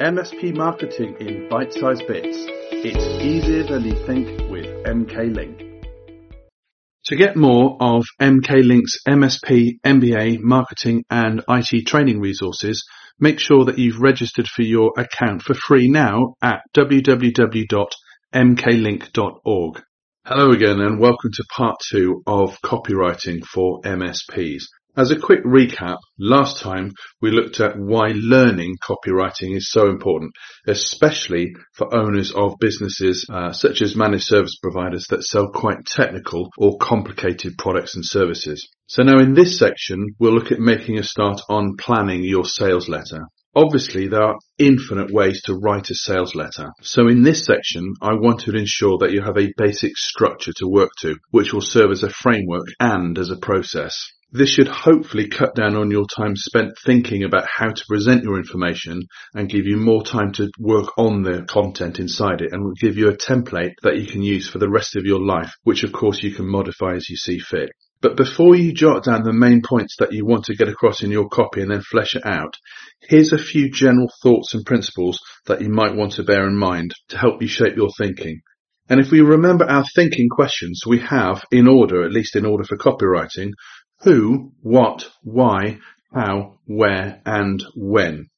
MSP marketing in bite-sized bits. It's easier than you think with MK Link. To get more of MK Link's MSP, MBA, marketing and IT training resources, make sure that you've registered for your account for free now at www.mklink.org. Hello again and welcome to part two of copywriting for MSPs. As a quick recap, last time we looked at why learning copywriting is so important, especially for owners of businesses uh, such as managed service providers that sell quite technical or complicated products and services. So now in this section, we'll look at making a start on planning your sales letter. Obviously, there are infinite ways to write a sales letter. So in this section, I want to ensure that you have a basic structure to work to, which will serve as a framework and as a process. This should hopefully cut down on your time spent thinking about how to present your information and give you more time to work on the content inside it and will give you a template that you can use for the rest of your life, which of course you can modify as you see fit. But before you jot down the main points that you want to get across in your copy and then flesh it out, here's a few general thoughts and principles that you might want to bear in mind to help you shape your thinking. And if we remember our thinking questions, we have, in order, at least in order for copywriting, who, what, why, how, where, and when.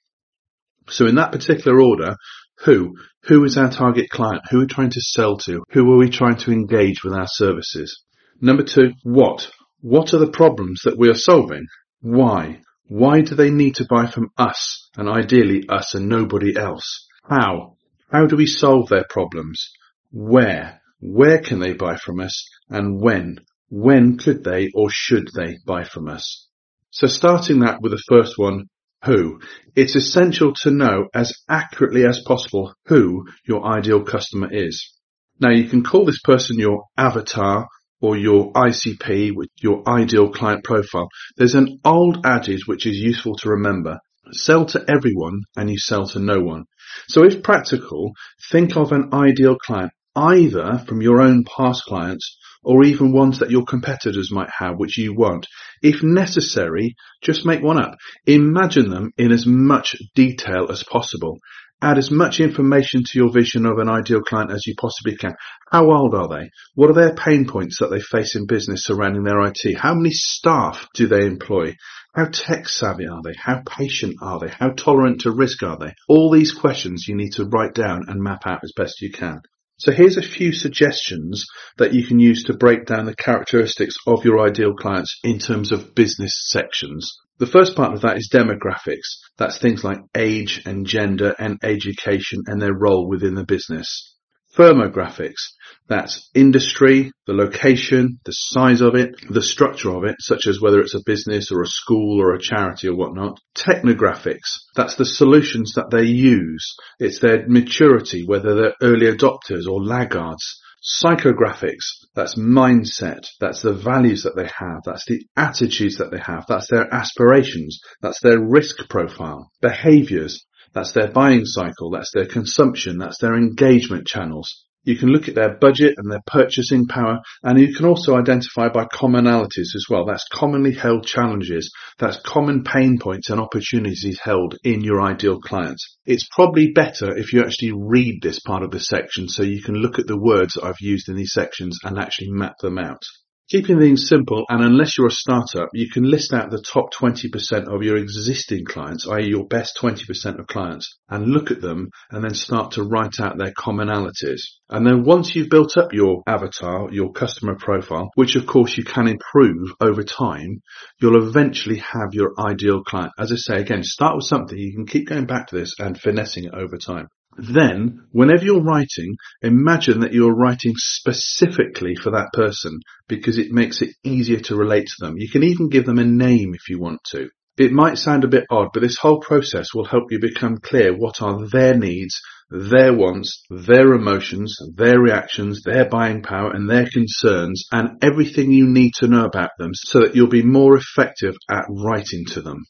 So in that particular order, who, who is our target client? Who are we trying to sell to? Who are we trying to engage with our services? Number two, what? What are the problems that we are solving? Why? Why do they need to buy from us and ideally us and nobody else? How? How do we solve their problems? Where? Where can they buy from us and when? When could they or should they buy from us? So starting that with the first one, who, it's essential to know as accurately as possible who your ideal customer is. Now you can call this person your avatar or your ICP with your ideal client profile. There's an old adage which is useful to remember. Sell to everyone and you sell to no one. So if practical, think of an ideal client either from your own past clients or even ones that your competitors might have, which you won't. If necessary, just make one up. Imagine them in as much detail as possible. Add as much information to your vision of an ideal client as you possibly can. How old are they? What are their pain points that they face in business surrounding their IT? How many staff do they employ? How tech savvy are they? How patient are they? How tolerant to risk are they? All these questions you need to write down and map out as best you can. So here's a few suggestions that you can use to break down the characteristics of your ideal clients in terms of business sections. The first part of that is demographics. That's things like age and gender and education and their role within the business. Firmographics. That's industry, the location, the size of it, the structure of it, such as whether it's a business or a school or a charity or whatnot. Technographics. That's the solutions that they use. It's their maturity, whether they're early adopters or laggards. Psychographics, that's mindset, that's the values that they have, that's the attitudes that they have, that's their aspirations, that's their risk profile. Behaviors, that's their buying cycle. That's their consumption. That's their engagement channels. You can look at their budget and their purchasing power, and you can also identify by commonalities as well. That's commonly held challenges. That's common pain points and opportunities held in your ideal clients. It's probably better if you actually read this part of the section so you can look at the words I've used in these sections and actually map them out. Keeping things simple, and unless you're a startup, you can list out the top 20% of your existing clients, i.e. your best 20% of clients, and look at them and then start to write out their commonalities. And then once you've built up your avatar, your customer profile, which of course you can improve over time, you'll eventually have your ideal client. As I say again, start with something, you can keep going back to this and finessing it over time. Then, whenever you're writing, imagine that you're writing specifically for that person because it makes it easier to relate to them. You can even give them a name if you want to. It might sound a bit odd, but this whole process will help you become clear what are their needs, their wants, their emotions, their reactions, their buying power and their concerns and everything you need to know about them so that you'll be more effective at writing to them.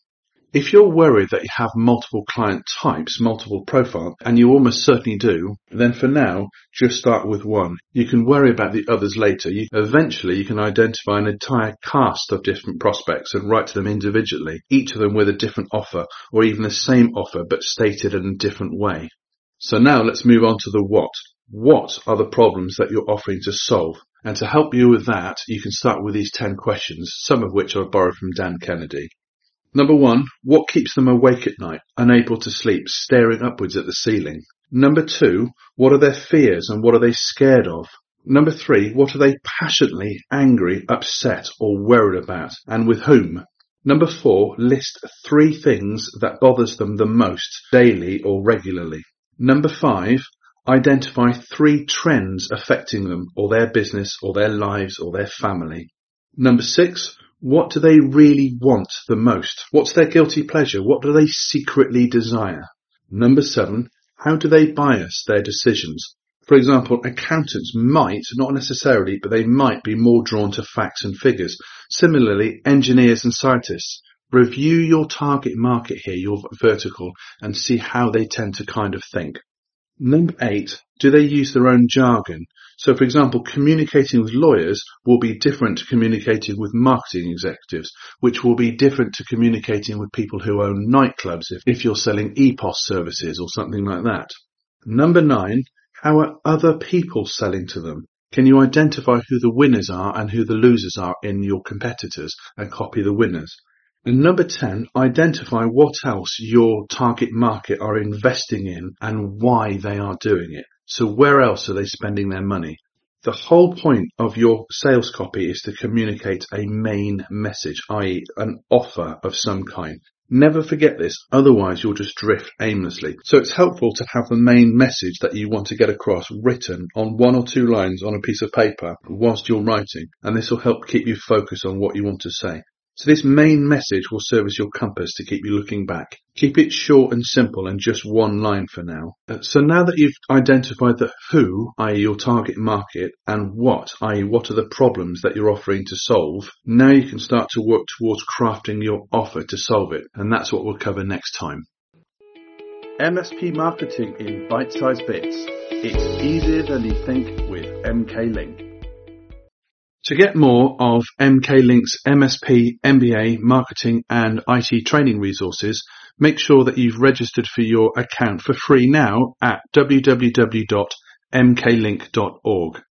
If you're worried that you have multiple client types, multiple profiles, and you almost certainly do, then for now, just start with one. You can worry about the others later. You, eventually, you can identify an entire cast of different prospects and write to them individually, each of them with a different offer, or even the same offer but stated in a different way. So now let's move on to the what. What are the problems that you're offering to solve? And to help you with that, you can start with these 10 questions, some of which are borrowed from Dan Kennedy. Number one, what keeps them awake at night, unable to sleep, staring upwards at the ceiling? Number two, what are their fears and what are they scared of? Number three, what are they passionately angry, upset or worried about and with whom? Number four, list three things that bothers them the most daily or regularly. Number five, identify three trends affecting them or their business or their lives or their family. Number six, what do they really want the most? What's their guilty pleasure? What do they secretly desire? Number seven, how do they bias their decisions? For example, accountants might, not necessarily, but they might be more drawn to facts and figures. Similarly, engineers and scientists. Review your target market here, your vertical, and see how they tend to kind of think. Number eight, do they use their own jargon? So, for example, communicating with lawyers will be different to communicating with marketing executives, which will be different to communicating with people who own nightclubs if, if you're selling EPOS services or something like that. Number nine, how are other people selling to them? Can you identify who the winners are and who the losers are in your competitors and copy the winners? And number 10, identify what else your target market are investing in and why they are doing it. So where else are they spending their money? The whole point of your sales copy is to communicate a main message, i.e. an offer of some kind. Never forget this, otherwise you'll just drift aimlessly. So it's helpful to have the main message that you want to get across written on one or two lines on a piece of paper whilst you're writing, and this will help keep you focused on what you want to say. So this main message will serve as your compass to keep you looking back. Keep it short and simple and just one line for now. Uh, so now that you've identified the who, i.e. your target market, and what, i.e. what are the problems that you're offering to solve, now you can start to work towards crafting your offer to solve it. And that's what we'll cover next time. MSP marketing in bite-sized bits. It's easier than you think with MK Link. To get more of MK Link's MSP, MBA, marketing and IT training resources, make sure that you've registered for your account for free now at www.mklink.org.